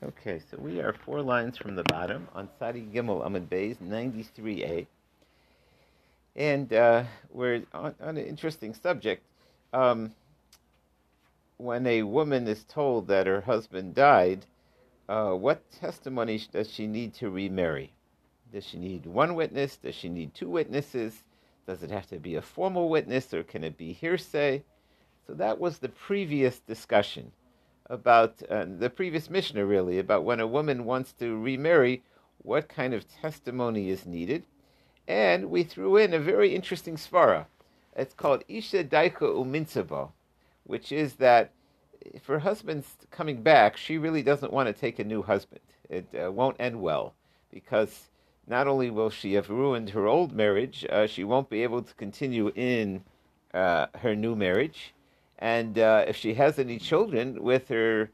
Okay, so we are four lines from the bottom on Sadi Gimel Amid Bays 93a. And uh, we're on, on, an interesting subject. Um, when a woman is told that her husband died, uh, what testimony does she need to remarry? Does she need one witness? Does she need two witnesses? Does it have to be a formal witness or can it be hearsay? So that was the previous discussion about uh, the previous Mishnah, really, about when a woman wants to remarry, what kind of testimony is needed. And we threw in a very interesting svara. It's called Isha Daika Umintzaba, which is that if her husband's coming back, she really doesn't want to take a new husband. It uh, won't end well because not only will she have ruined her old marriage, uh, she won't be able to continue in uh, her new marriage and uh, if she has any children with her,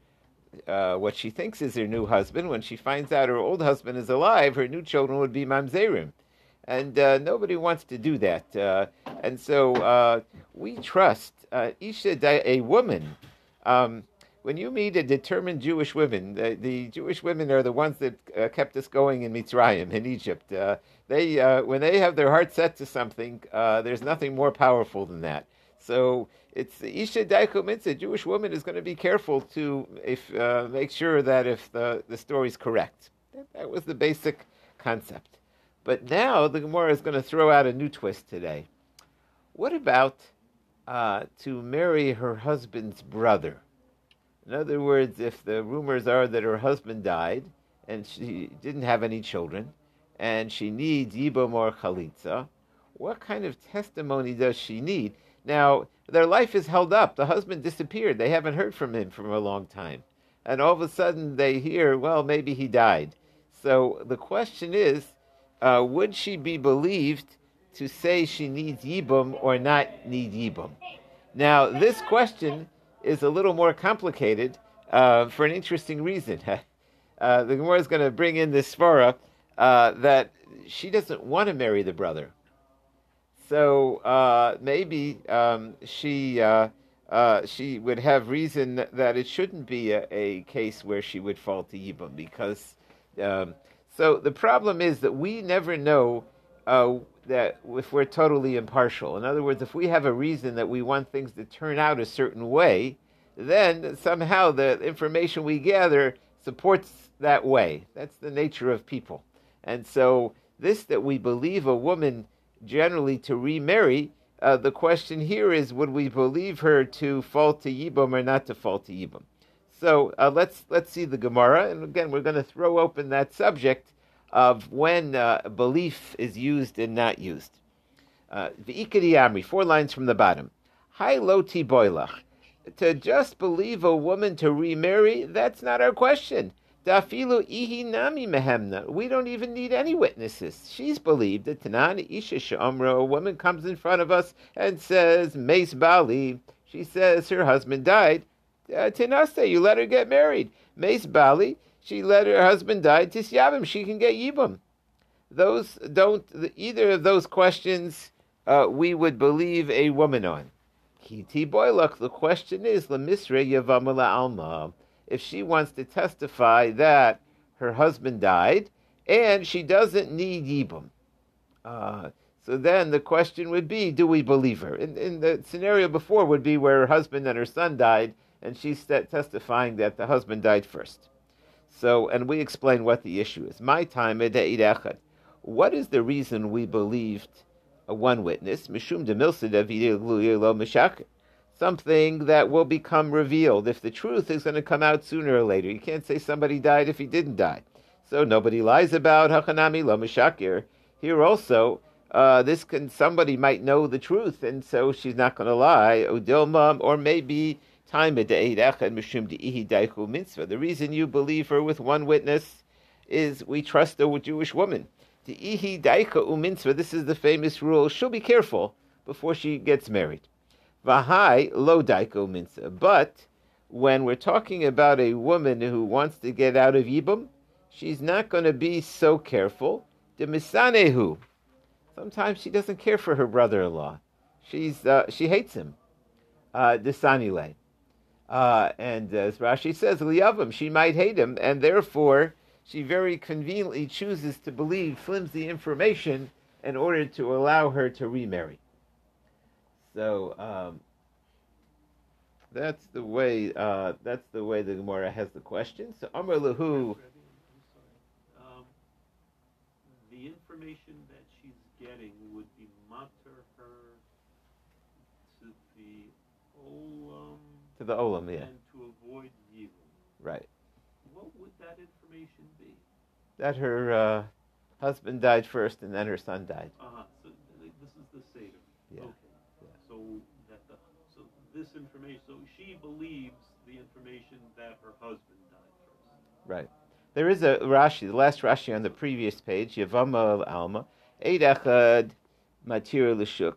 uh, what she thinks is her new husband, when she finds out her old husband is alive, her new children would be mamzerim. And uh, nobody wants to do that. Uh, and so uh, we trust uh, Isha, a woman. Um, when you meet a determined Jewish woman, the, the Jewish women are the ones that uh, kept us going in Mitzrayim, in Egypt. Uh, they, uh, when they have their heart set to something, there's nothing more powerful than that. So it's the Isha Daiko Mitzvah. Jewish woman is going to be careful to if uh, make sure that if the, the story is correct. That, that, was the basic concept. But now the Gemara is going to throw out a new twist today. What about uh, to marry her husband's brother? In other words, if the rumors are that her husband died and she didn't have any children, and she needs Yibam or Chalitza, what kind of testimony does she need? Now, their life is held up. The husband disappeared. They haven't heard from him for a long time. And all of a sudden they hear, well, maybe he died. So the question is, uh, would she be believed to say she needs Yibum or not need Yibum? Now, this question is a little more complicated uh, for an interesting reason. uh, the Gemara is going to bring in this svara uh, that she doesn't want to marry the brother. So uh, maybe um, she uh, uh, she would have reason that it shouldn't be a, a case where she would fall to Yibam because. Um, so the problem is that we never know uh, that if we're totally impartial. In other words, if we have a reason that we want things to turn out a certain way, then somehow the information we gather supports that way. That's the nature of people. And so this that we believe a woman generally to remarry, uh, the question here is would we believe her to fall to Yibam or not to fall to Yibam? So uh, let's let's see the Gemara, and again we're going to throw open that subject of when uh, belief is used and not used. Uh, the Amri, four lines from the bottom. Hi lo boilach. To just believe a woman to remarry, that's not our question. Dafilu ihi nami mehemna. We don't even need any witnesses. She's believed that Tanan Isha Shamra, a woman comes in front of us and says, Mace Bali. She says her husband died. Uh, Tinaste, you let her get married. Mace Bali, she let her husband die. Tisyavim, she can get Yibam. Those don't, either of those questions uh, we would believe a woman on. Kiti Boyluk, the question is, Lamisre Yavamala Alma if she wants to testify that her husband died and she doesn't need Yibum. Uh, so then the question would be, do we believe her? In, in, the scenario before would be where her husband and her son died, and she's testifying that the husband died first. So, and we explain what the issue is. My time, what is the reason we believed one witness? Mishum de something that will become revealed. If the truth is going to come out sooner or later, you can't say somebody died if he didn't die. So nobody lies about Hachanami lo mishakir. Here also, uh, this can somebody might know the truth, and so she's not going to lie. Udilma, or maybe time mitzvah. The reason you believe her with one witness is we trust a Jewish woman. This is the famous rule. She'll be careful before she gets married. Vahai lo daiko minsa. But when we're talking about a woman who wants to get out of Yibum, she's not going to be so careful. De misanehu. Sometimes she doesn't care for her brother-in-law. She's uh, she hates him. Uh, Desanile. Uh, and as Rashi says, Liyavim, she might hate him, and therefore she very conveniently chooses to believe flimsy information in order to allow her to remarry. So um, that's the way. Uh, that's the way the Gemara has the question. So Amr Lahu. Um, the information that she's getting would be matter her to the olam. To the olam, yeah. And to avoid yibum. Right. What would that information be? That her uh, husband died first, and then her son died. Uh-huh. So this is the seder. Yeah. Okay. Yeah. So that the so this information. So she believes the information that her husband died first. Right. There is a Rashi, the last Rashi on the previous page, Yavama Alma, Eid Echad Matir Lishuk,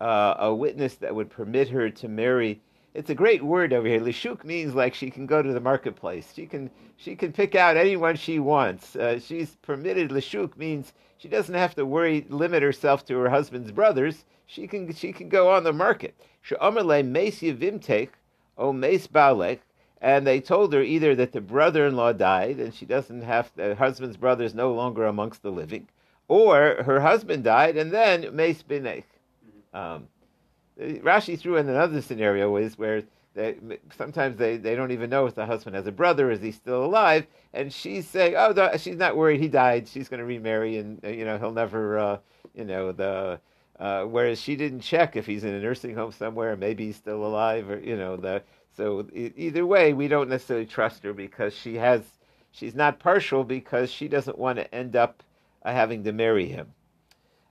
uh, a witness that would permit her to marry. It's a great word over here. Lishuk means like she can go to the marketplace. She can she can pick out anyone she wants. Uh, she's permitted. Lishuk means she doesn't have to worry, limit herself to her husband's brothers. She can she can go on the market. She'omerle meis yivimtek o meis balek and they told her either that the brother-in-law died and she doesn't have the husband's brother is no longer amongst the living, or her husband died and then meis binech. Um, Rashi threw in another scenario is where they, sometimes they, they don't even know if the husband has a brother, is he still alive? And she's saying, oh, she's not worried, he died, she's going to remarry, and uh, you know he'll never, uh, you know the. Uh, whereas she didn't check if he's in a nursing home somewhere, maybe he's still alive, or you know the. So either way, we don't necessarily trust her because she has, she's not partial because she doesn't want to end up uh, having to marry him.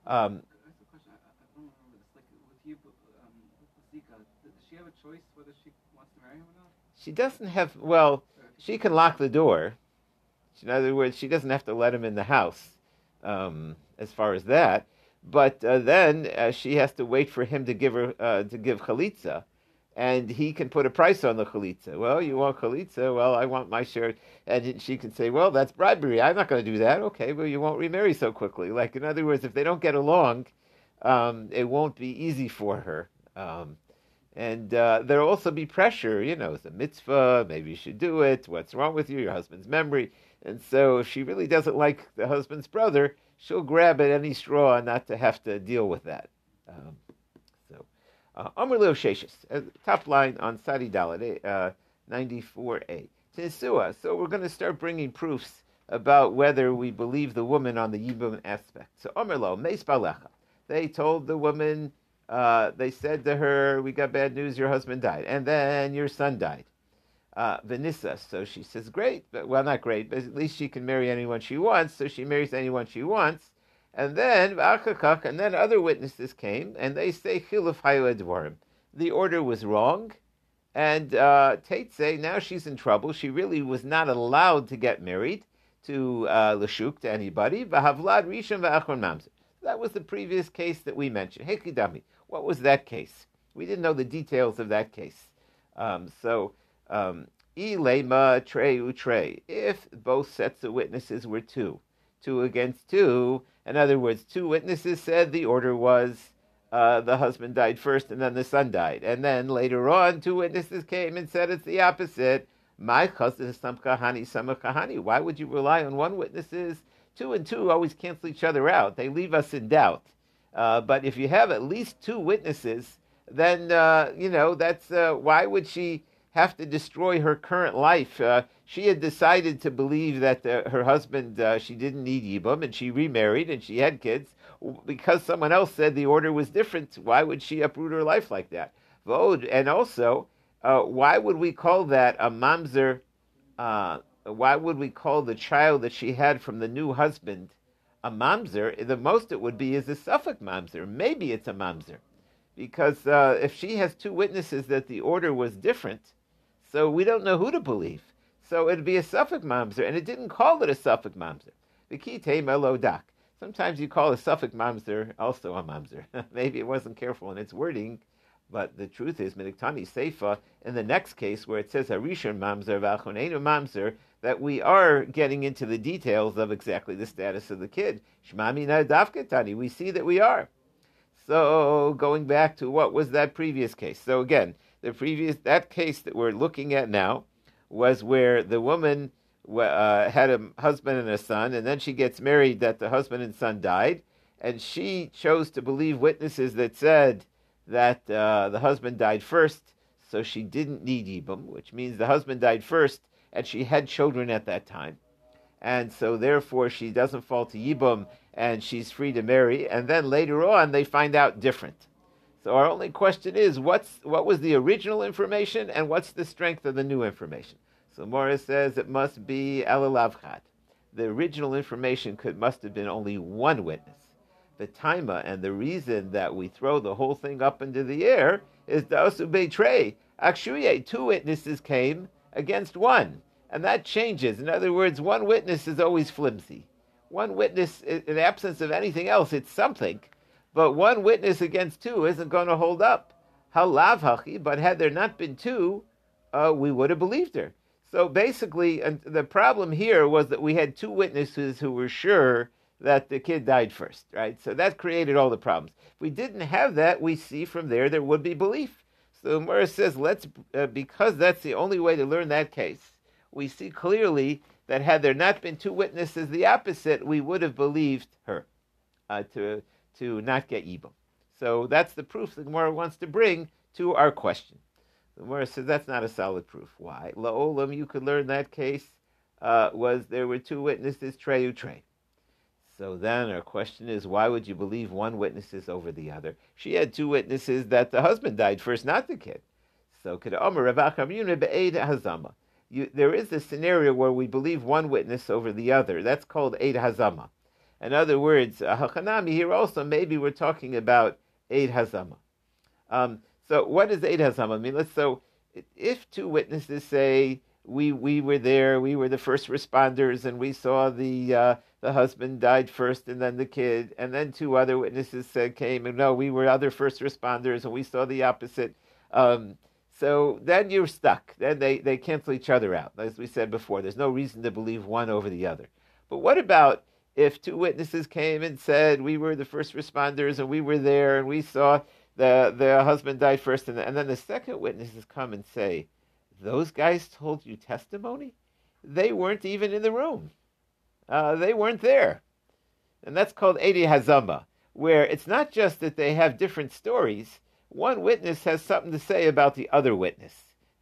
Um, That's the question. I, I I don't remember this. Like with you, um, with Zika, does she have a choice whether she wants to marry him or not? She doesn't have. Well, she can lock the door. In other words, she doesn't have to let him in the house. Um, as far as that, but uh, then uh, she has to wait for him to give her uh, to give chalitza, and he can put a price on the chalitza. Well, you want chalitza? Well, I want my share, and she can say, "Well, that's bribery. I'm not going to do that." Okay, well, you won't remarry so quickly. Like in other words, if they don't get along, um, it won't be easy for her. Um, and uh, there'll also be pressure, you know, it's a mitzvah, maybe you should do it. What's wrong with you? Your husband's memory. And so if she really doesn't like the husband's brother, she'll grab at any straw not to have to deal with that. Um, so, Amr Leo Sheshis, uh, top line on Sadi Dalit, uh, 94a. Tinsua. So we're going to start bringing proofs about whether we believe the woman on the Yibum aspect. So Amr Lo, Meis Balecha. They told the woman, uh, they said to her, "We got bad news. Your husband died, and then your son died." Uh, Vanessa. So she says, "Great, but well, not great, but at least she can marry anyone she wants." So she marries anyone she wants, and then and then other witnesses came, and they say, "Chiluf hayu The order was wrong, and uh, Tate say now she's in trouble. She really was not allowed to get married to uh, Lashuk to anybody. That was the previous case that we mentioned. What was that case? We didn't know the details of that case. Um, so, um, ilema trey utrey. If both sets of witnesses were two, two against two, in other words, two witnesses said the order was uh, the husband died first and then the son died. And then later on, two witnesses came and said it's the opposite. My chazis some kahani, some kahani. Why would you rely on one witness's? Two and two always cancel each other out. They leave us in doubt. Uh, but if you have at least two witnesses, then uh, you know that's uh, why would she have to destroy her current life? Uh, she had decided to believe that uh, her husband she didn't need yibum, and she remarried and she had kids because someone else said the order was different. Why would she uproot her life like that? And also, why would we call that a mamzer? why would we call the child that she had from the new husband a mamzer? The most it would be is a safek mamzer. Maybe it's a mamzer. Because uh, if she has two witnesses that the order was different, so we don't know who to believe. So it'd be a safek mamzer, and it didn't call it a safek mamzer. Vikite melodak. Sometimes you call a safek mamzer also a mamzer. Maybe it wasn't careful in its wording, but the truth is, Midiktani Seifa, in the next case where it says Harishon Mamzer, Vachonenu Mamzer, that we are getting into the details of exactly the status of the kid. Shmami Nadavkatani, we see that we are. So going back to what was that previous case. So again, The previous that case that we're looking at now was where the woman uh, had a husband and a son, and then she gets married that the husband and son died, and she chose to believe witnesses that said that uh, the husband died first, so she didn't need Yibum, which means the husband died first, and she had children at that time. And so therefore she doesn't fall to Yibum and she's free to marry. And then later on they find out different. So our only question is what's what was the original information and what's the strength of the new information? So Morris says it must be Elalavchat. The original information could must have been only one witness. The taima and the reason that we throw the whole thing up into the air is Dasu Betray. Akshuye, two witnesses came against one. And that changes. In other words, one witness is always flimsy. One witness, in absence of anything else, it's something. But one witness against two isn't going to hold up. Halav hachi, but had there not been two, uh, we would have believed her. So basically, the problem here was that we had two witnesses who were sure that the kid died first, right? So that created all the problems. If we didn't have that, we see from there there would be belief. So Umar says, let's, uh, because that's the only way to learn that case, we see clearly that had there not been two witnesses the opposite, we would have believed her uh, to, to not get Yibam. So that's the proof the Gemara wants to bring to our question. The Gemara says that's not a solid proof. Why? La'olam, you could learn that case uh, was there were two witnesses, Treyu Trey. So then our question is, why would you believe one witnesses over the other? She had two witnesses that the husband died first, not the kid. So could Omer Hazama you, there is a scenario where we believe one witness over the other. That's called Eid Hazama. In other words, uh, Hachanami here also, maybe we're talking about Eid Hazama. Um, so what does Eid Hazama mean? Let's, so if two witnesses say, we, we were there, we were the first responders, and we saw the, uh, the husband died first and then the kid, and then two other witnesses said, came, and no, we were other first responders, and we saw the opposite. Um, so then you're stuck. Then they, they cancel each other out. As we said before, there's no reason to believe one over the other. But what about if two witnesses came and said, We were the first responders and we were there and we saw the, the husband died first, and, and then the second witnesses come and say, Those guys told you testimony? They weren't even in the room. Uh, they weren't there. And that's called Edi Hazama, where it's not just that they have different stories, one witness has something to say about the other witness,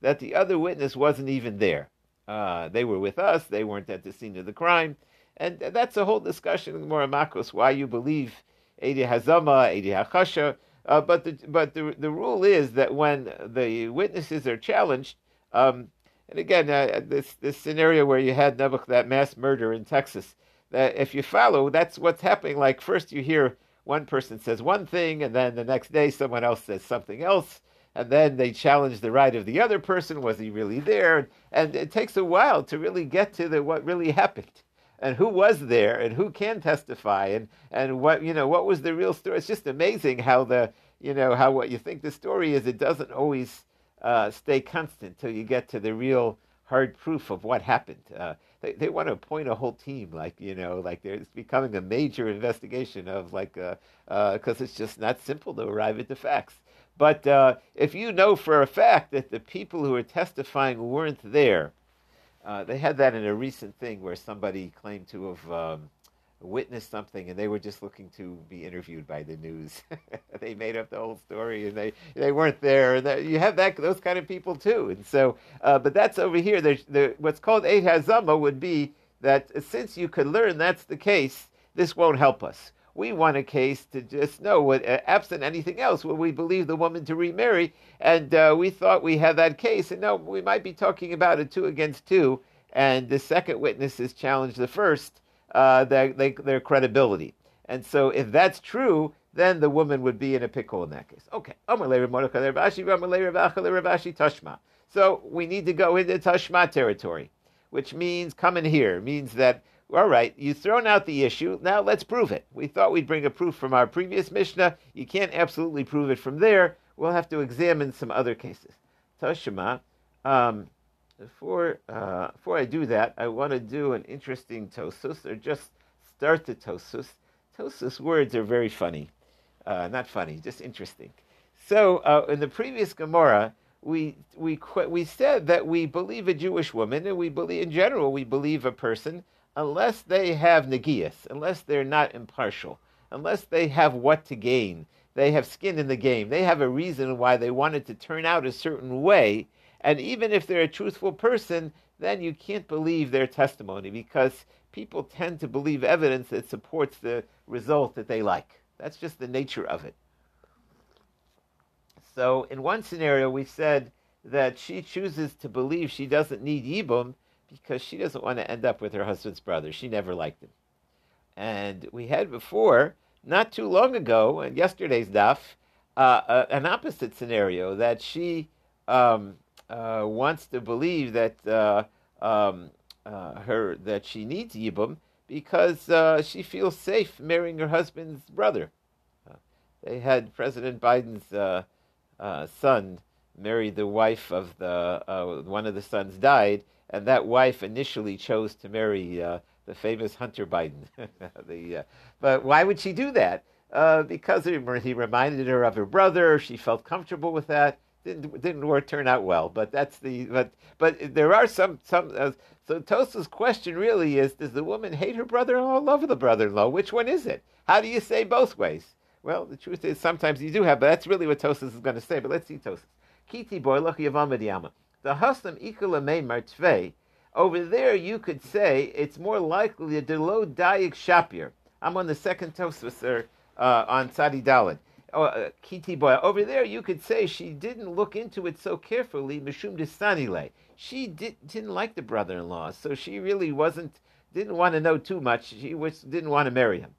that the other witness wasn't even there. Uh, they were with us, they weren't at the scene of the crime. And that's a whole discussion in Moramakos, why you believe Edi Hazama, Edi Hakasha. Uh, but the, but the, the rule is that when the witnesses are challenged, um, and again, uh, this, this scenario where you had Nebuch, that mass murder in Texas, that if you follow, that's what's happening. Like first you hear one person says one thing, and then the next day someone else says something else, and then they challenge the right of the other person. Was he really there? And it takes a while to really get to the what really happened. And who was there, and who can testify, and, and what you know, what was the real story? It's just amazing how the you know how what you think the story is. It doesn't always uh, stay constant till you get to the real hard proof of what happened. Uh, they, they want to appoint a whole team, like you know, like it's becoming a major investigation of like, because uh, uh, it's just not simple to arrive at the facts. But uh, if you know for a fact that the people who are testifying weren't there, uh, they had that in a recent thing where somebody claimed to have um, witnessed something and they were just looking to be interviewed by the news. they made up the whole story and they, they weren't there. And you have that those kind of people too. And so, uh, but that's over here. There's, the, what's called Eid Hazama would be that since you could learn that's the case, this won't help us. We want a case to just know, what, uh, absent anything else, will we believe the woman to remarry? And uh, we thought we had that case. And no, we might be talking about a two against two. And the second witness has challenged the first uh, their, their credibility. And so if that's true, then the woman would be in a pickle in that case. Okay. So we need to go into Tashma territory, which means come in here, means that, all right, you've thrown out the issue, now let's prove it. We thought we'd bring a proof from our previous Mishnah. You can't absolutely prove it from there. We'll have to examine some other cases. Tashma, um, before, uh, before I do that, I want to do an interesting tosus, or just start the tosus. Tosus words are very funny. Uh, not funny, just interesting. So, uh, in the previous Gemara, we we we said that we believe a Jewish woman, and we believe in general we believe a person unless they have negias, unless they're not impartial, unless they have what to gain, they have skin in the game, they have a reason why they wanted to turn out a certain way, and even if they're a truthful person, then you can't believe their testimony because people tend to believe evidence that supports the result that they like. That's just the nature of it. So, in one scenario, we said that she chooses to believe she doesn't need Yibum because she doesn't want to end up with her husband's brother. She never liked him. And we had before, not too long ago, in yesterday's daf, uh, uh, an opposite scenario that she um, uh, wants to believe that uh, um, uh, her that she needs Yibum because uh, she feels safe marrying her husband's brother. they had President Biden's son marry the wife of the one of the sons died, and that wife initially chose to marry uh, the famous Hunter Biden. the, uh, but why would she do that? Uh, because he reminded her of her brother. She felt comfortable with that. Didn't didn't work turn out well. But that's the but but there are some some. Uh, so Tosa's question really is: Does the woman hate her brother-in-law, or love the brother-in-law? Which one is it? How do you say both ways? Well, the truth is sometimes you do have, but that's really what Tosas is going to say. But let's see Tosas. Kiti boy yavam the Haslam Ikulamei Martve, over there you could say it's more likely a Delo Dayak Shapir. I'm on the second Tosfos uh, on Sadi Dalad. Oh, uh, Kiti boy. Over there, you could say she didn't look into it so carefully. Mishum desanile. She did, didn't like the brother-in-law, so she really wasn't didn't want to know too much. She was, didn't want to marry him.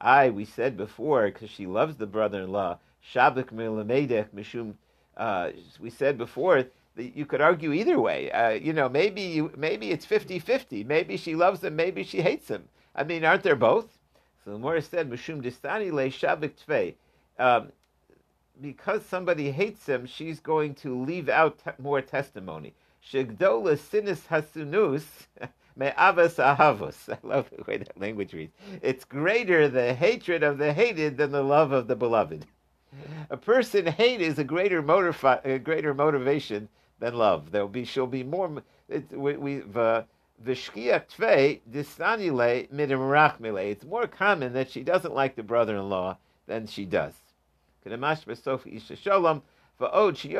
I we said before because she loves the brother-in-law. Shablik milamedech mishum. Uh, we said before that you could argue either way. Uh, you know, maybe you, maybe it's 50-50. Maybe she loves him. Maybe she hates him. I mean, aren't there both? So the said, "Mishum distani le shablik tvei." Um, because somebody hates him, she's going to leave out te- more testimony. Shigdola sinis hasunus me'avas ahavus. I love the way that language reads. It's greater the hatred of the hated than the love of the beloved. A person hate is a greater motivi- a greater motivation than love. There'll be she'll be more. We, It's more common that she doesn't like the brother-in-law than she does. For oh, she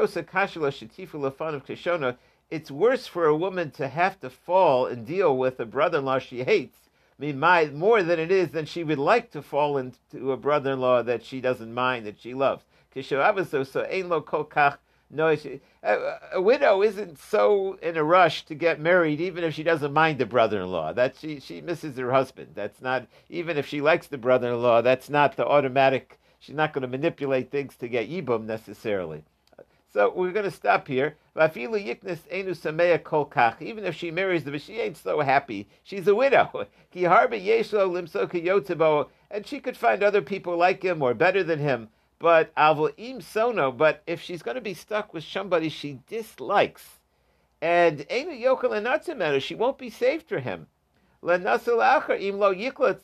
kishona. It's worse for a woman to have to fall and deal with a brother-in-law she hates more than it is than she would like to fall into a brother-in-law that she doesn't mind, that she loves. No, a, widow isn't so in a rush to get married, even if she doesn't mind the brother-in-law. That she she misses her husband. That's not even if she likes the brother-in-law. That's not the automatic. She's not going to manipulate things to get yibum necessarily. So we're going to stop here. Even if she marries the, she ain't so happy. She's a widow. And she could find other people like him or better than him. But im sono. But if she's going to be stuck with somebody she dislikes, and enu yokel she won't be saved for him. im lo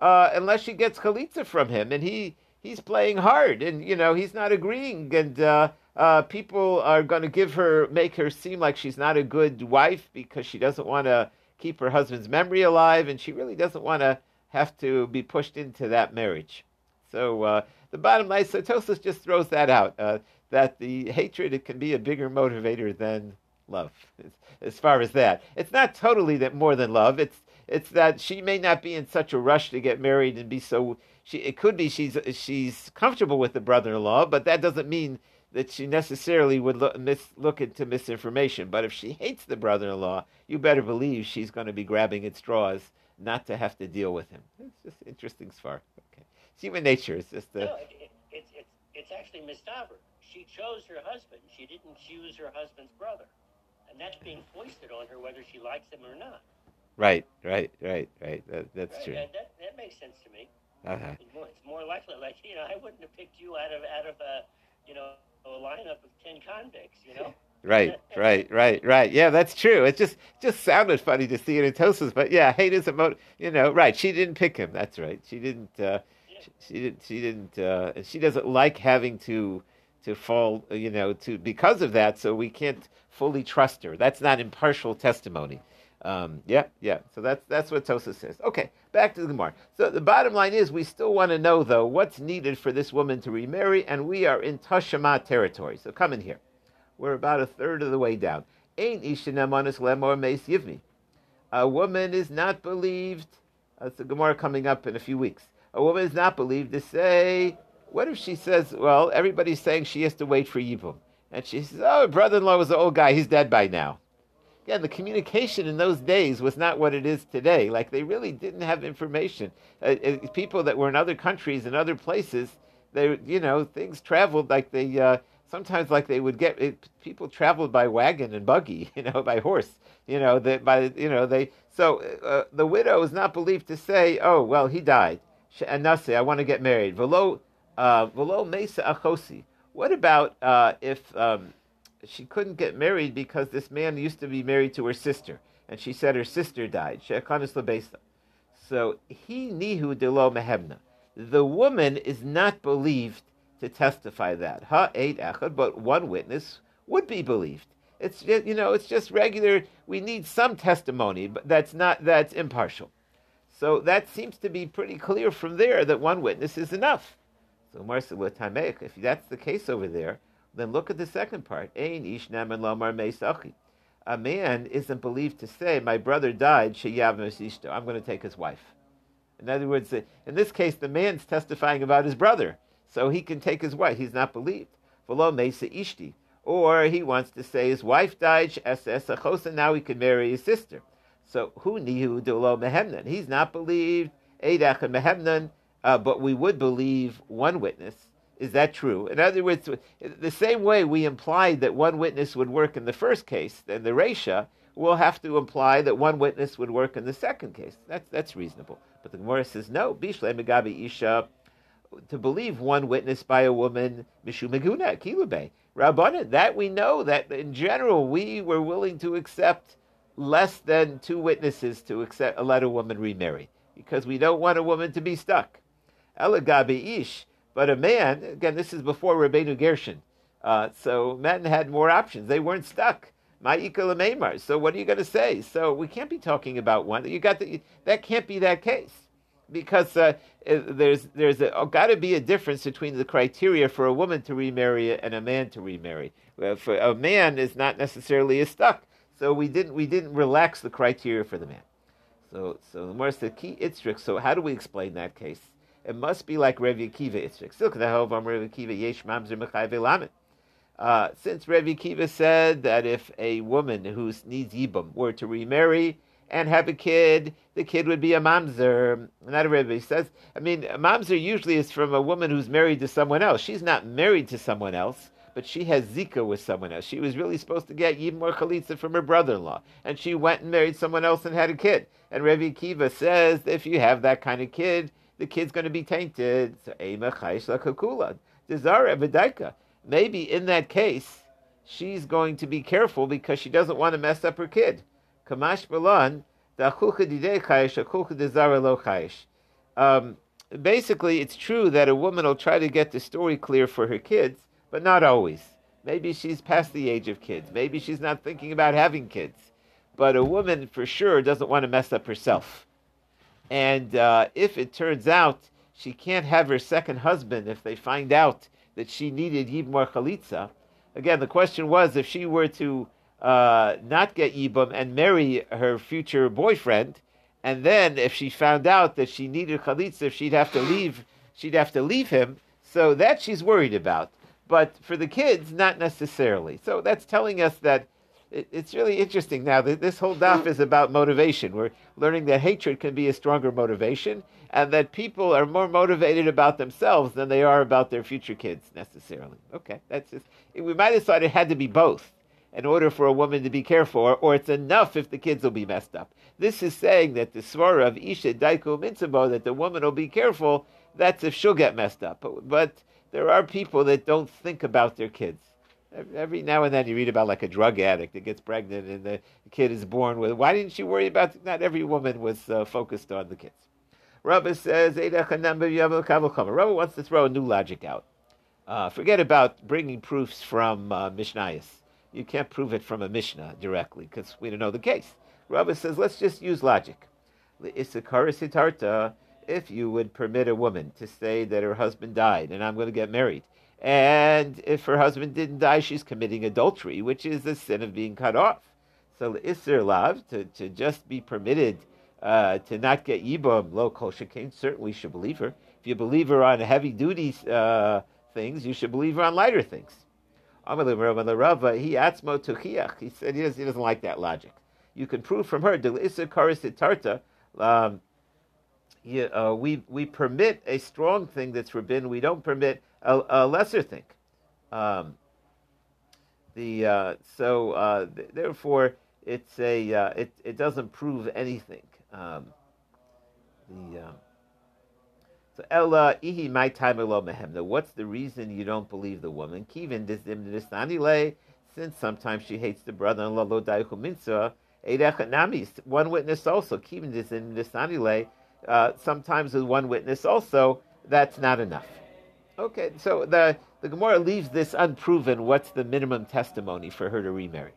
uh, unless she gets chalitza from him, and he he's playing hard, and you know he's not agreeing, and. Uh, uh, people are going to give her, make her seem like she's not a good wife because she doesn't want to keep her husband's memory alive, and she really doesn't want to have to be pushed into that marriage. So uh, the bottom line, so Tosus just throws that out uh, that the hatred it can be a bigger motivator than love. As far as that, it's not totally that more than love. It's it's that she may not be in such a rush to get married and be so. She it could be she's she's comfortable with the brother-in-law, but that doesn't mean that she necessarily would look, mis, look into misinformation. But if she hates the brother-in-law, you better believe she's going to be grabbing at straws not to have to deal with him. It's just interesting, Sfar. Okay, human nature. It's just a, no, it, it, it's it's it's actually mistaver. She chose her husband. She didn't choose her husband's brother, and that's being foisted on her whether she likes him or not. Right, right, right, right. That, that's right, true. That, that, that makes sense to me. Uh-huh. It's, more, it's more likely, like you know, I wouldn't have picked you out of out of a, you know, a lineup of ten convicts, you know. Right, right, right, right. Yeah, that's true. It just just sounded funny to see it in Tosus, but yeah, hate is a motive. You know, right? She didn't pick him. That's right. She didn't. Uh, She didn't. She didn't. Uh, she doesn't like having to to fall. uh, You know, to because of that. So we can't fully trust her. That's not impartial testimony. Um, yeah, yeah. So that's that's what Tosa says. Okay, back to the Gemara. So the bottom line is, we still want to know though what's needed for this woman to remarry, and we are in Tashama territory. So come in here. We're about a third of the way down. Ain't ishinamanis lemor meis yivmi. A woman is not believed. That's the Gemara coming up in a few weeks. A woman is not believed to say. What if she says, "Well, everybody's saying she has to wait for yibum," and she says, "Oh, brother-in-law was an old guy. He's dead by now." Again, the communication in those days was not what it is today. Like they really didn't have information. Uh, uh, people that were in other countries and other places, they, you know, things traveled like they. Uh, sometimes like they would get it, people traveled by wagon and buggy, you know, by horse, you know, by you know they. So uh, the widow is not believed to say, "Oh, well, he died." And nase, I want to get married. Velo, uh, velo mesa achosi. What about uh, if um, she couldn't get married because this man used to be married to her sister, and she said her sister died. She'akanis lebesa. So he nihu delo mehemna. The woman is not believed to testify that. Ha eight echad, but one witness would be believed. It's you know, it's just regular. We need some testimony, but that's not that's impartial. So that seems to be pretty clear from there that one witness is enough. So Marsa if that's the case over there, then look at the second part. Ein ish naman lomar. A man isn't believed to say, "My brother died." Mesishto. I'm going to take his wife. In other words, uh, in this case, the man's testifying about his brother, so he can take his wife. He's not believed. V'lo meisa ishti. Or he wants to say his wife died. Now he can marry his sister. So who nihu delo mehemnan? He's not believed. Eidach and mehemnan. Uh, but we would believe one witness. Is that true? In other words, the same way we implied that one witness would work in the first case, then the Resha, we'll have to imply that one witness would work in the second case. That's, that's reasonable. But the Gemara says, no, Bishle Megabi Isha, to believe one witness by a woman, Mishu Meguna, Kilube. Rabbanan, that we know that in general we were willing to accept less than two witnesses to accept, let a woman remarry because we don't want a woman to be stuck. Elagabi Ish, but a man, again, this is before Rabbeinu Gershon. Uh, so men had more options. They weren't stuck. Ma'ika So what are you going to say? So we can't be talking about one. You got the, that can't be that case because uh, there's there's got to be a difference between the criteria for a woman to remarry and a man to remarry. Uh, for a man is not necessarily a stuck. So we didn't we didn't relax the criteria for the man. So so the more said key itzrik. So how do we explain that case? It must be like Rev Akiva itzrik. Still, Rev Akiva yesh mamzer mechayv uh, since Rev Akiva said that if a woman who needs yibum were to remarry and have a kid, the kid would be a mamzer. Not a Rebbe. says, I mean, a mamzer usually is from a woman who's married to someone else. She's not married to someone else, but she has zika with someone else. She was really supposed to get yibum or chalitza from her brother-in-law, and she went and married someone else and had a kid. And Rev Akiva says if you have that kind of kid, the kid's going to be tainted. So, ema chaysh lakakula. Dezara v'daika maybe in that case, she's going to be careful because she doesn't want to mess up her kid. Kamash Balan, um, basically, it's true that a woman will try to get the story clear for her kids, but not always. Maybe she's past the age of kids. Maybe she's not thinking about having kids. But a woman, for sure, doesn't want to mess up herself. And uh, if it turns out she can't have her second husband, if they find out that she needed Yibmar Chalitza. Again, the question was if she were to uh, not get Yibam and marry her future boyfriend, and then if she found out that she needed Chalitza, she'd have to leave. She'd have to leave him. So that she's worried about. But for the kids, not necessarily. So that's telling us that it, it's really interesting now that this whole daf is about motivation. We're learning that hatred can be a stronger motivation, and that people are more motivated about themselves than they are about their future kids necessarily. Okay, that's just. We might have thought it had to be both in order for a woman to be careful, or, or it's enough if the kids will be messed up. This is saying that the svara of isha daiku mitzvah that the woman will be careful. That's if she'll get messed up. But, but there are people that don't think about their kids. Every now and then you read about like a drug addict that gets pregnant and the kid is born with. Why didn't she worry about? Not every woman was uh, focused on the kids. Rabbi says, Rabbi wants to throw a new logic out. Uh, forget about bringing proofs from uh, Mishnayos. You can't prove it from a Mishnah directly because we don't know the case. Rabbi says, let's just use logic. If you would permit a woman to say that her husband died and I'm going to get married, and if her husband didn't die, she's committing adultery, which is the sin of being cut off. So Isser Lav, to, to just be permitted uh, to not get Yibam, lo kol shekain, certainly should believe her. If you believe her on heavy duty uh, things, you should believe her on lighter things. He said he doesn't, he doesn't like that logic. You can prove from her, um, uh, we, we permit a strong thing that's forbidden, we don't permit a, a lesser thing. Um, the uh, so uh, th- therefore it's a uh, it it doesn't prove anything. Um, the um, so Ella ihi my time Now, what's the reason you don't believe the woman? Kivin since sometimes she hates the brother-in-law lo daichu One witness also kivin disim uh, Sometimes with one witness also, that's not enough. Okay, so the the Gemara leaves this unproven. What's the minimum testimony for her to remarry?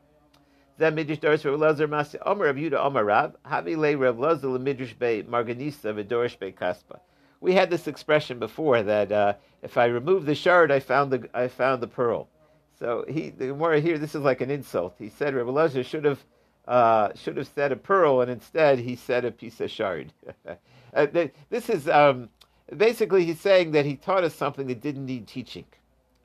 That midrash doris Rav Lazar Omer Rav Yuda Omer Rav Havi Le Rav Lazar Midrash Marganisa Kaspa. We had this expression before that uh, if I remove the shard, I found the I found the pearl. So he the Gemara here this is like an insult. He said Rav Lazar should have uh, should have said a pearl, and instead he said a piece of shard. uh, this is um, basically he's saying that he taught us something that didn't need teaching.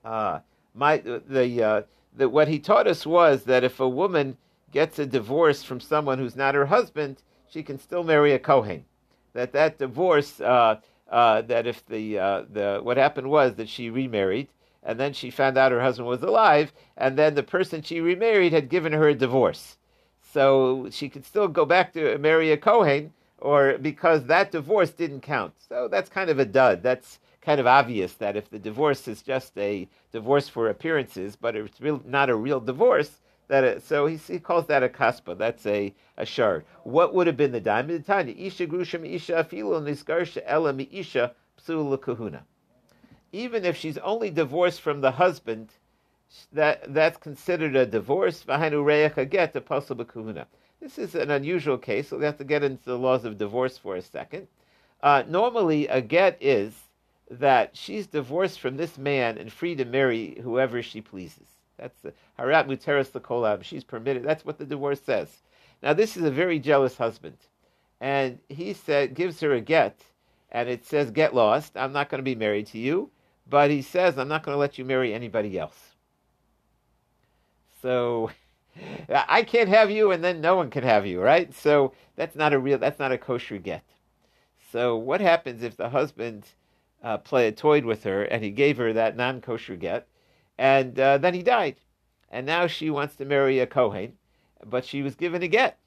Uh, my the uh, that what he taught us was that if a woman gets a divorce from someone who's not her husband, she can still marry a kohen. That that divorce, uh, uh, that if the uh, the what happened was that she remarried, and then she found out her husband was alive, and then the person she remarried had given her a divorce, so she could still go back to marry a kohen, or because that divorce didn't count. So that's kind of a dud. That's kind of obvious that if the divorce is just a divorce for appearances, but it's real, not a real divorce, that it, so he, he calls that a kaspa. That's a, a shard. What would have been the diamond? Tanya isha grushim isha afilo nisgarsha ela mi isha psula kahuna. Even if she's only divorced from the husband, that that's considered a divorce. V'hainu reich get apostle kahuna. This is an unusual case, so we have to get into the laws of divorce for a second. Uh, normally, a get is that she's divorced from this man and free to marry whoever she pleases. That's the harat muteris kolam. She's permitted. That's what the divorce says. Now, this is a very jealous husband, and he said gives her a get, and it says get lost. I'm not going to be married to you, but he says I'm not going to let you marry anybody else. So. I can't have you, and then no one can have you, right? So that's not a real, that's not a kosher get. So what happens if the husband uh, play, toyed with her, and he gave her that non-kosher get, and uh, then he died, and now she wants to marry a kohen, but she was given a get.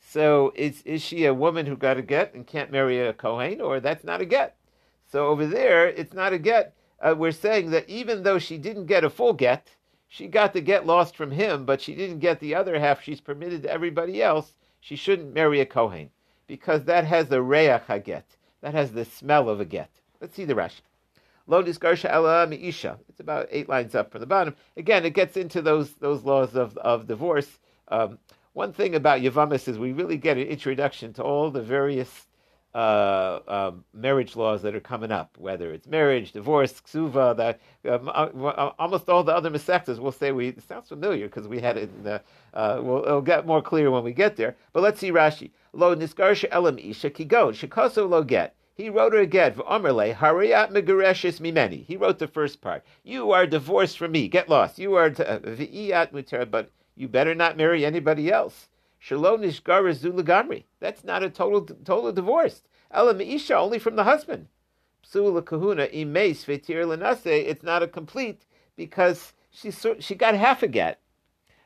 So is is she a woman who got a get and can't marry a kohen, or that's not a get? So over there, it's not a get. Uh, we're saying that even though she didn't get a full get, she got the get lost from him, but she didn't get the other half. She's permitted to everybody else. She shouldn't marry a kohen because that has the reach get. That has the smell of a get. Let's see the Rashi. Lo disgarsha ela miisha. It's about eight lines up from the bottom. Again, it gets into those those laws of of divorce. Um, one thing about Yavamis is we really get an introduction to all the various uh, um, marriage laws that are coming up, whether it's marriage, divorce, ksuva, that um, uh, uh almost all the other masectas will say we it sounds familiar because we had it. In the, uh, we'll, it'll get more clear when we get there. But let's see Rashi. Lo nisgarsha elam isha kigon shikoso lo get. He wrote her a get, V'omerle, hariyat megareshis mimeni. He wrote the first part. You are divorced from me. Get lost. You are uh, v'iyat muter, but you better not marry anybody else. Shalom nishgar zulagamri. That's not a total total divorce. Ela meisha, only from the husband. Psula kahuna imes fetir lenase. It's not a complete because she she got half a get.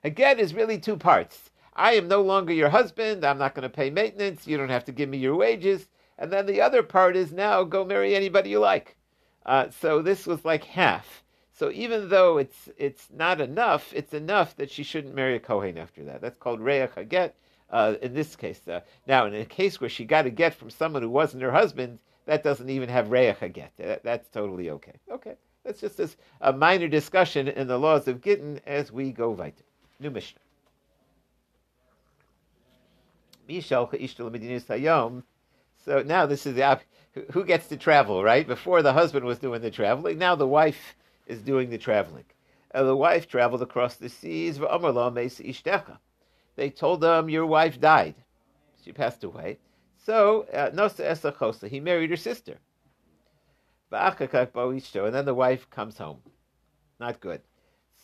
A get is really two parts. I am no longer your husband. I'm not going to pay maintenance. You don't have to give me your wages. And then the other part is now go marry anybody you like. Uh, so this was like half. So even though it's it's not enough, it's enough that she shouldn't marry a Kohen after that. That's called Reach Haget uh, in this case. Uh, now, in a case where she got a get from someone who wasn't her husband, that doesn't even have Reach Haget. That, that's totally okay. Okay, that's just a minor discussion in the laws of Gittin as we go weiter. New Mishnah. So now this is the who gets to travel, right? Before the husband was doing the traveling, now the wife is doing the traveling. Uh, the wife traveled across the seas. They told him, Your wife died. She passed away. So, uh, he married her sister. And then the wife comes home. Not good.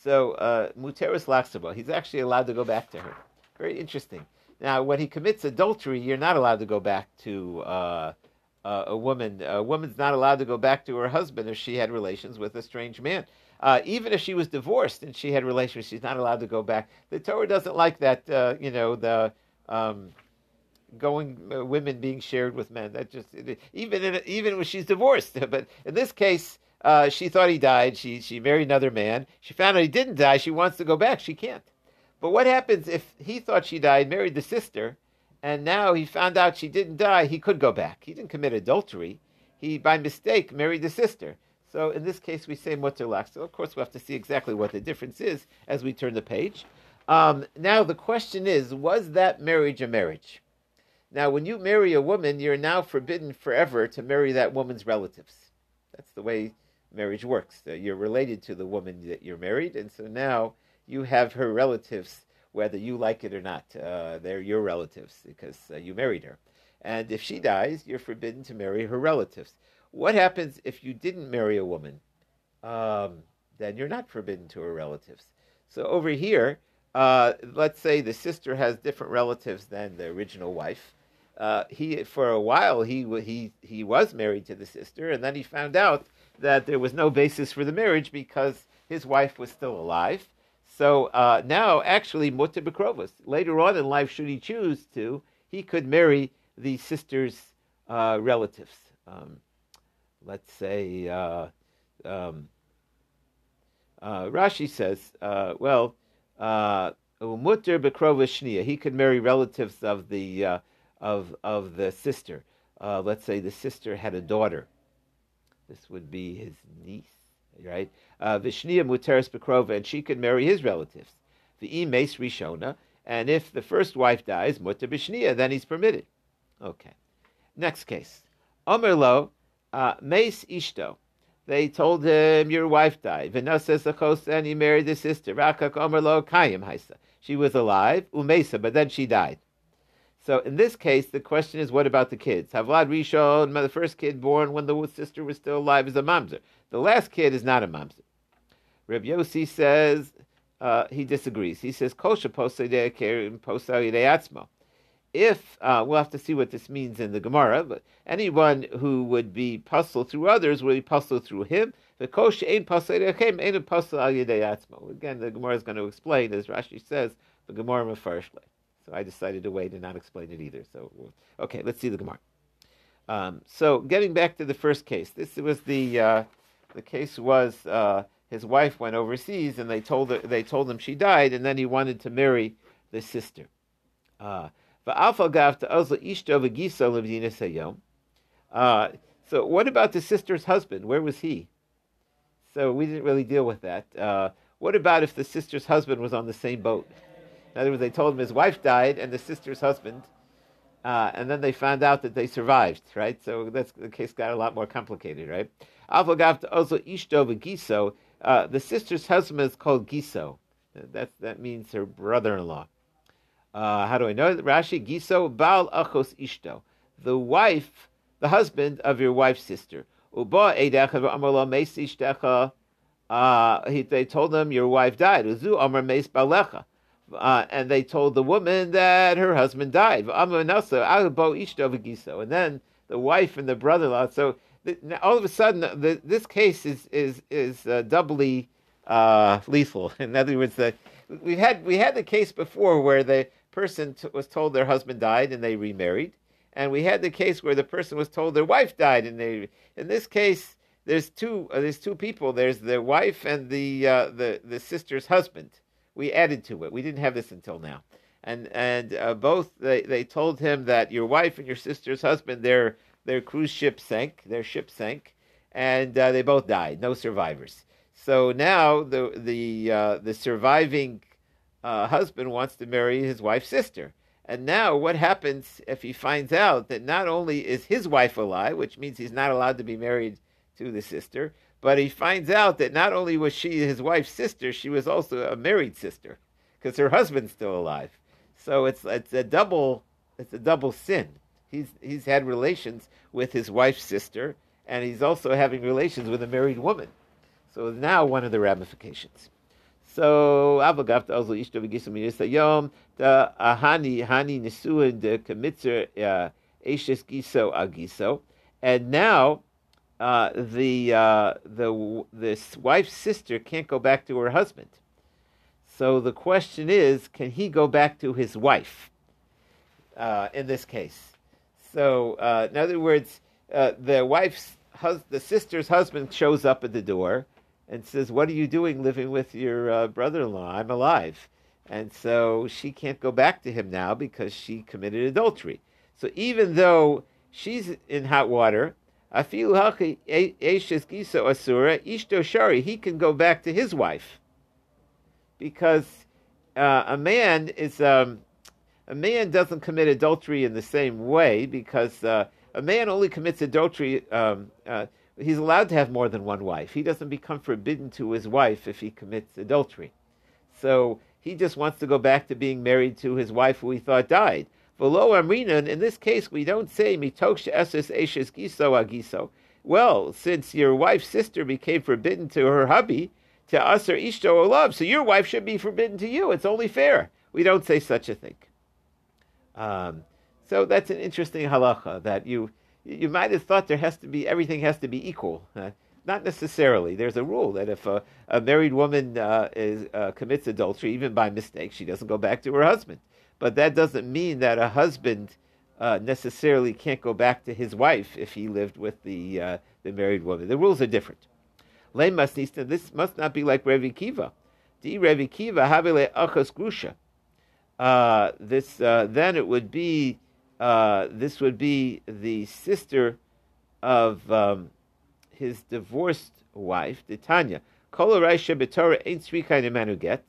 So, uh, Muteris Laksabo, he's actually allowed to go back to her. Very interesting. Now, when he commits adultery, you're not allowed to go back to uh, uh, a woman. A woman's not allowed to go back to her husband if she had relations with a strange man. Uh, even if she was divorced and she had relations, she's not allowed to go back. The Torah doesn't like that. Uh, you know the um, going uh, women being shared with men. That just even in, even when she's divorced. But in this case, uh, she thought he died. She she married another man. She found out he didn't die. She wants to go back. She can't. But what happens if he thought she died, married the sister, and now he found out she didn't die? He could go back. He didn't commit adultery. He by mistake married the sister. So in this case, we say mutter lach. So of course, we have to see exactly what the difference is as we turn the page. Um, now the question is, was that marriage a marriage? Now, when you marry a woman, you're now forbidden forever to marry that woman's relatives. That's the way marriage works. Uh, you're related to the woman that you're married, and so now you have her relatives, whether you like it or not. Uh, they're your relatives because uh, you married her. And if she dies, you're forbidden to marry her relatives. What happens if you didn't marry a woman? Um, then you're not forbidden to her relatives. So over here, uh, let's say the sister has different relatives than the original wife. Uh, he for a while he he he was married to the sister, and then he found out that there was no basis for the marriage because his wife was still alive. So uh, now, actually, mutter bekrovos. Later on in life, should he choose to, he could marry the sister's uh, relatives. Um, let's say, uh, um, uh, Rashi says, uh, well, uh, mutter bekrovashnia. He could marry relatives of the of of the sister. Let's say the sister had a daughter. This would be his niece, right? Vishnia muteris bekrova, and she could marry his relatives. The imes rishona, and if the first wife dies, mutter bishnia, then he's permitted. Okay. Next case. Omer lo uh, Mace Ishto. They told him, Your wife died. Vinasas and he married the sister. Rakak Omer Lo Kayim Haisa. She was alive, Umesa, but then she died. So in this case, the question is, what about the kids? Havlad Rishon, the first kid born when the sister was still alive, is a mamzer. The last kid is not a mamzer. Reb Yossi says uh, he disagrees. He says kosher atzmo if uh, we'll have to see what this means in the Gemara, but anyone who would be puzzled through others will be puzzled through him. The kosh ain't ain't ain't puzzled al Again, the Gemara is going to explain, as Rashi says, the Gemara mafarshly. So I decided to wait and not explain it either. So okay, let's see the Gemara. Um, so getting back to the first case, this was the uh, the case was uh, his wife went overseas and they told her, they told him she died, and then he wanted to marry the sister. Uh, uh, so what about the sister's husband? Where was he? So we didn't really deal with that. Uh, what about if the sister's husband was on the same boat? In other words, they told him his wife died and the sister's husband, uh, and then they found out that they survived, right? So that's the case got a lot more complicated, right? Also, ishto uh, The sister's husband is called giso. That that means her brother-in-law. Uh, how do I know? It? Rashi Giso Baal Achos Ishto, the wife, the husband of your wife's sister. Uba Eidecha Amrla Meis Ishtecha. Uh, they told him your wife died. Uzu Meis Balecha. Uh, and they told the woman that her husband died. And then the wife and the brother-in-law. So all of a sudden, the, this case is is is uh, doubly uh, lethal. In other words, the, we had we had the case before where the person t- was told their husband died and they remarried, and we had the case where the person was told their wife died and they. In this case, there's two uh, there's two people. There's the wife and the uh, the the sister's husband. We added to it. We didn't have this until now, and and uh, both they, they told him that your wife and your sister's husband their their cruise ship sank. Their ship sank, and uh, they both died. No survivors. So now the the uh, the surviving uh, husband wants to marry his wife's sister. And now, what happens if he finds out that not only is his wife alive, which means he's not allowed to be married to the sister, but he finds out that not only was she his wife's sister, she was also a married sister because her husband's still alive. So it's it's a double it's a double sin. He's he's had relations with his wife's sister, and he's also having relations with a married woman. So now one of the ramifications. So Avagav also Ishto v'gisam yom the Hani Hani Nisuin the Kamitzer uh, Eshes Giso Agiso, and now uh, the uh, the this wife's sister can't go back to her husband. So the question is, can he go back to his wife? Uh, in this case, so uh, in other words, uh, the wife's hus- the sister's husband shows up at the door and says, "What are you doing living with your brother-in-law? I'm alive." And so she can't go back to him now because she committed adultery. So even though she's in hot water, afilu hachi eshes giso asura ishto shari, he can go back to his wife because uh, a man is um, a man doesn't commit adultery in the same way because uh, a man only commits adultery. Um, uh, he's allowed to have more than one wife. He doesn't become forbidden to his wife if he commits adultery. So he just wants to go back to being married to his wife who he thought died. Velo Amrina, in this case, we don't say mitoksha eses eshes giso agiso. Well, since your wife's sister became forbidden to her hubby, to aser ishto love, so your wife should be forbidden to you. It's only fair. We don't say such a thing. Um, so that's an interesting halacha that you you might have thought there has to be everything has to be equal. Uh, not necessarily. There's a rule that if a, a married woman uh, is, uh, commits adultery, even by mistake, she doesn't go back to her husband. But that doesn't mean that a husband uh, necessarily can't go back to his wife if he lived with the uh, the married woman. The rules are different. This must not be like Revi Kiva. Di Revi Kiva havele achas grusha. Uh, this uh, then it would be uh, this would be the sister of um, his divorced wife, Titania. Of man who get.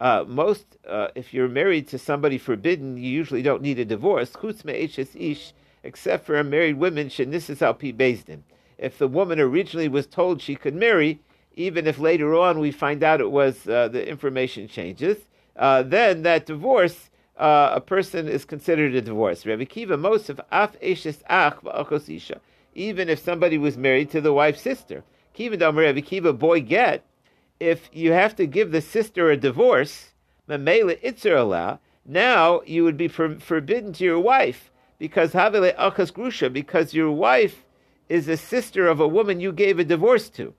Uh, most, uh, if you're married to somebody forbidden, you usually don't need a divorce. Ish, except for a married woman, shenisas al bezdin. If the woman originally was told she could marry, even if later on we find out it was uh, the information changes, uh, then that divorce uh, a person is considered a divorce. Rabbi Kiva Mosef af ach Even if somebody was married to the wife's sister, Kiva Kiva boy get. If you have to give the sister a divorce, itzer Now you would be for, forbidden to your wife because havele achas grusha because your wife is a sister of a woman you gave a divorce to.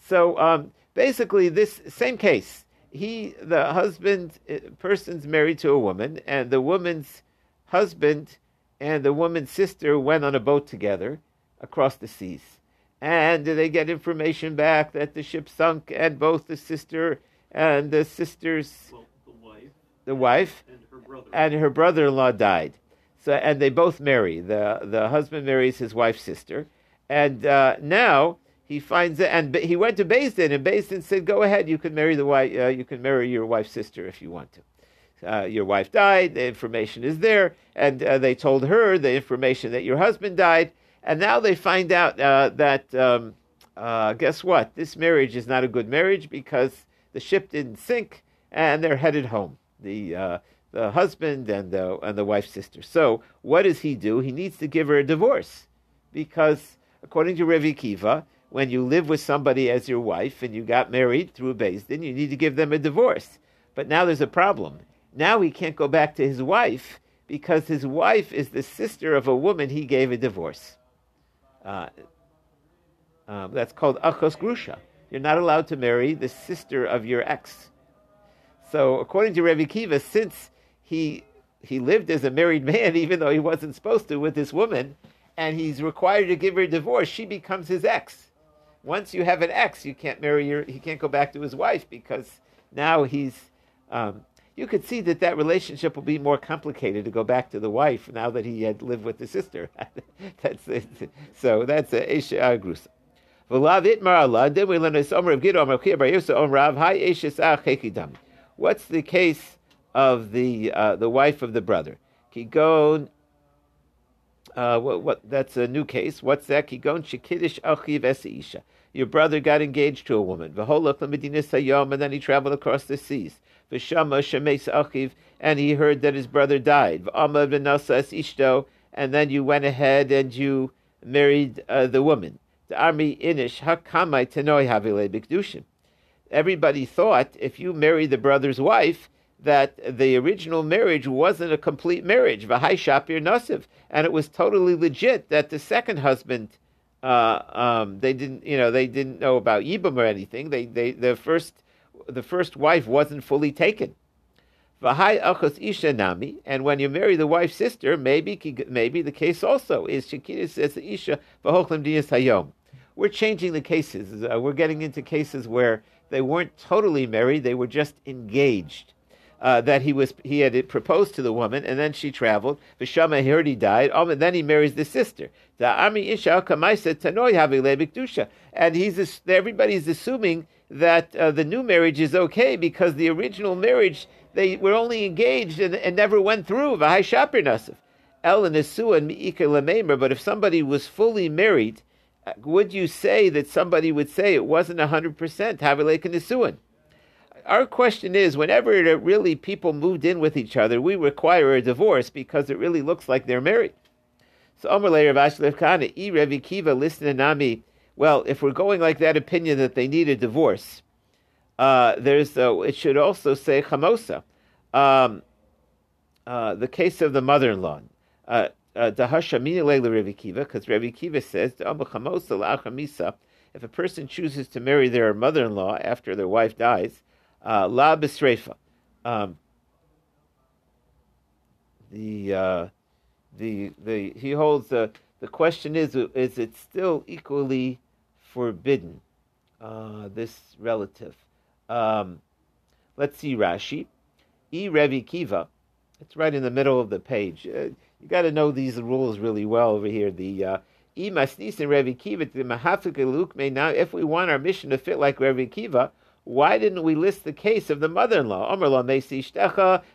So um, basically, this same case he, the husband, uh, person's married to a woman, and the woman's husband and the woman's sister went on a boat together across the seas. And they get information back that the ship sunk, and both the sister and the sister's well, the wife, the wife, and her brother, and her brother-in-law died. So, and they both marry. the The husband marries his wife's sister, and uh, now he finds it, and he went to Din, and Din said, "Go ahead, you can marry the wife. Uh, you can marry your wife's sister if you want to." Uh, your wife died. The information is there, and uh, they told her the information that your husband died, and now they find out uh, that um, uh, guess what? This marriage is not a good marriage because the ship didn't sink, and they're headed home. The uh, the husband and the and the wife's sister. So what does he do? He needs to give her a divorce because according to Revi Kiva, when you live with somebody as your wife and you got married through a Din, you need to give them a divorce. But now there's a problem. Now he can't go back to his wife because his wife is the sister of a woman he gave a divorce. Uh, um, that's called achos grusha. You're not allowed to marry the sister of your ex. So, according to Rebbe Kiva, since he he lived as a married man, even though he wasn't supposed to, with this woman, and he's required to give her a divorce, she becomes his ex. Once you have an ex, you can't marry your, he can't go back to his wife because now he's, um, you could see that that relationship will be more complicated to go back to the wife now that he had lived with the sister. that's it. So that's a Esha Agrusa. V'lav itmar then we learn this Omer of Gid, Omer of Bar Yosef, Omer Rav, Eshes. What's the case of the uh, the wife of the brother? Kigon, uh, what, what, that's a new case. What's that? Kigon Shekidish Achiv. Your brother got engaged to a woman. V'holach l'medinas hayom, and then he traveled across the seas. V'shama shemes Achiv, and he heard that his brother died. V'amad v'nasa es ishto, and then you went ahead and you married uh, the woman the army inish hakamai tenoi havile bikdushin. Everybody thought if you marry the brother's wife that the original marriage wasn't a complete marriage, v'hai shapir nasiv, and it was totally legit that the second husband, uh, um, they didn't, you know, they didn't know about yibum or anything. They, they, the first, the first wife wasn't fully taken. And when you marry the wife's sister, maybe, maybe the case also is shekina says the isha hayom we're changing the cases. Uh, we're getting into cases where they weren't totally married; they were just engaged. Uh, that he was he had proposed to the woman, and then she traveled. Vishama heard he died. Um, and then he marries the sister. The Ami Isha Kamaisa Tanoi Havilebikdusha, and he's everybody's assuming that uh, the new marriage is okay because the original marriage they were only engaged and, and never went through. V'hai Shapir Nasif. El and Mi'ika But if somebody was fully married would you say that somebody would say it wasn't 100% Havilek Nisuin? Our question is whenever it really people moved in with each other, we require a divorce because it really looks like they're married. So Omer Leir Vashilev Kana, E Revi Kiva, listen to Nami. Well, if we're going like that opinion that they need a divorce, uh, there's uh, it should also say chamosa. Um, uh, the case of the mother-in-law. Uh, Dahashamina Leila because Revi Kiva says, if a person chooses to marry their mother in law after their wife dies, uh, La Bisrefa. Um, the, uh, the, the, he holds the, the question is, is it still equally forbidden, uh, this relative? Um, let's see Rashi. E Revi Kiva. It's right in the middle of the page. Uh, you got to know these rules really well over here. The uh, Revi Kiva, the Mahafugaluk may Now, if we want our mission to fit like Revi Kiva, why didn't we list the case of the mother-in-law?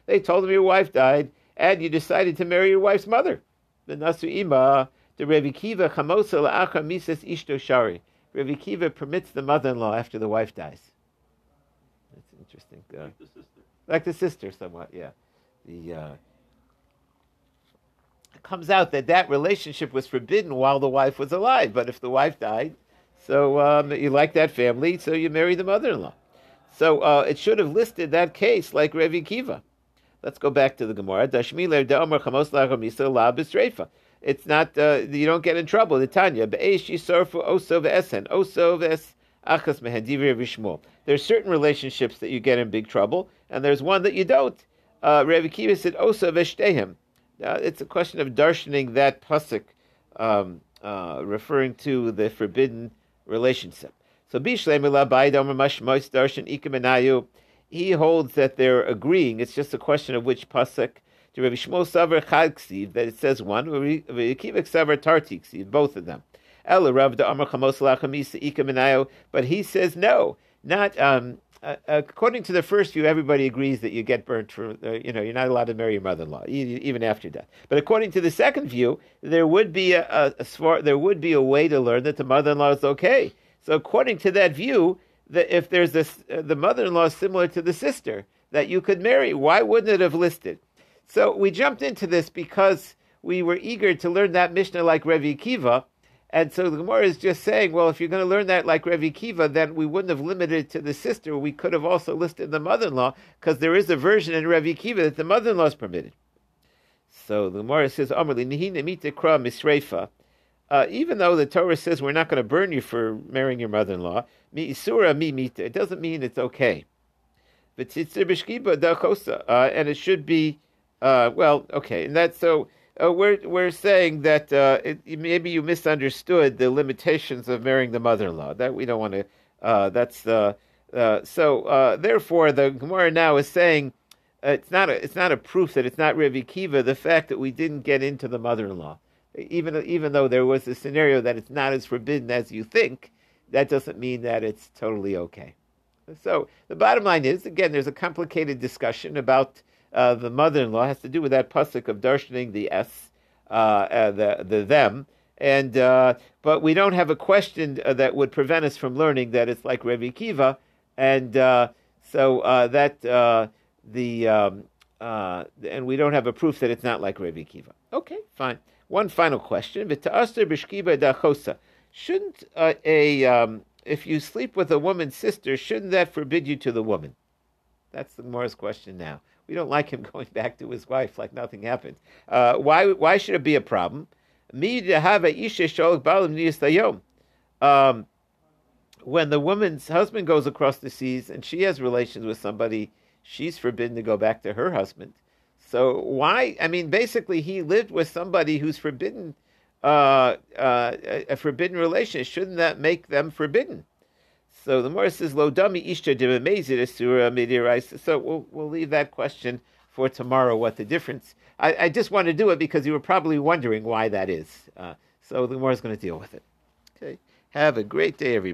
They told him your wife died, and you decided to marry your wife's mother. The Nasu Ima, the Revi Kiva, Chamosa la'achar misas ishto shari. Revi Kiva permits the mother-in-law after the wife dies. That's interesting. Uh, like the sister. Like the sister, somewhat, yeah. The uh, comes out that that relationship was forbidden while the wife was alive. But if the wife died, so um, you like that family, so you marry the mother-in-law. So uh, it should have listed that case like Revi Kiva. Let's go back to the Gemara. It's not uh, you don't get in trouble. The Tanya achas There's certain relationships that you get in big trouble, and there's one that you don't. Uh, Revi Kiva said osov eshtehim. Uh, it's a question of darshaning that pasuk, um, uh, referring to the forbidden relationship. So He holds that they're agreeing. It's just a question of which pasuk. To Rabbi Shmuel Savar Chag that it says one, Rabbi Akiva Savar Tartik both of them. Rav Amar but he says no, not um, uh, according to the first view, everybody agrees that you get burnt for, uh, you know, you're not allowed to marry your mother-in-law even after death. But according to the second view, there would be a, a, a there would be a way to learn that the mother-in-law is okay. So according to that view, that if there's this, uh, the mother-in-law is similar to the sister that you could marry, why wouldn't it have listed? So we jumped into this because we were eager to learn that Mishnah like Revi Kiva, and so the Gemara is just saying, well, if you're going to learn that like Revi Kiva, then we wouldn't have limited it to the sister. We could have also listed the mother-in-law, because there is a version in Revi Kiva that the mother-in-law is permitted. So the Gemara says, misrefa. Uh, even though the Torah says we're not going to burn you for marrying your mother-in-law, mi isura mi mita, it doesn't mean it's okay. Uh, and it should be, uh, well, okay, and that's so uh, we're we're saying that uh, it, maybe you misunderstood the limitations of marrying the mother-in-law. That we don't want to. Uh, that's uh, uh, so. Uh, therefore, the Gemara now is saying it's not a it's not a proof that it's not Revi Kiva. The fact that we didn't get into the mother-in-law, even even though there was a scenario that it's not as forbidden as you think, that doesn't mean that it's totally okay. So the bottom line is, again, there's a complicated discussion about uh, the mother-in-law. has to do with that pasuk of darshaning the s, uh, uh, the the them, and uh, but we don't have a question uh, that would prevent us from learning that it's like Revi Kiva, and so that the um, and we don't have a proof that it's not like Revi Kiva. Okay, fine. One final question: dachosa, Shouldn't a um, if you sleep with a woman's sister, shouldn't that forbid you to the woman? That's the Gemara's question now. We don't like him going back to his wife like nothing happened. Uh, why, why should it be a problem? Um, when the woman's husband goes across the seas and she has relations with somebody, she's forbidden to go back to her husband. So why? I mean, basically, he lived with somebody who's forbidden uh, uh, a forbidden relation. Shouldn't that make them forbidden? So the Morris says, "Lo dami ishta surah So we'll we'll leave that question for tomorrow. What the difference? I, I just want to do it because you were probably wondering why that is. Uh, so the Morris is going to deal with it. Okay. Have a great day, everybody.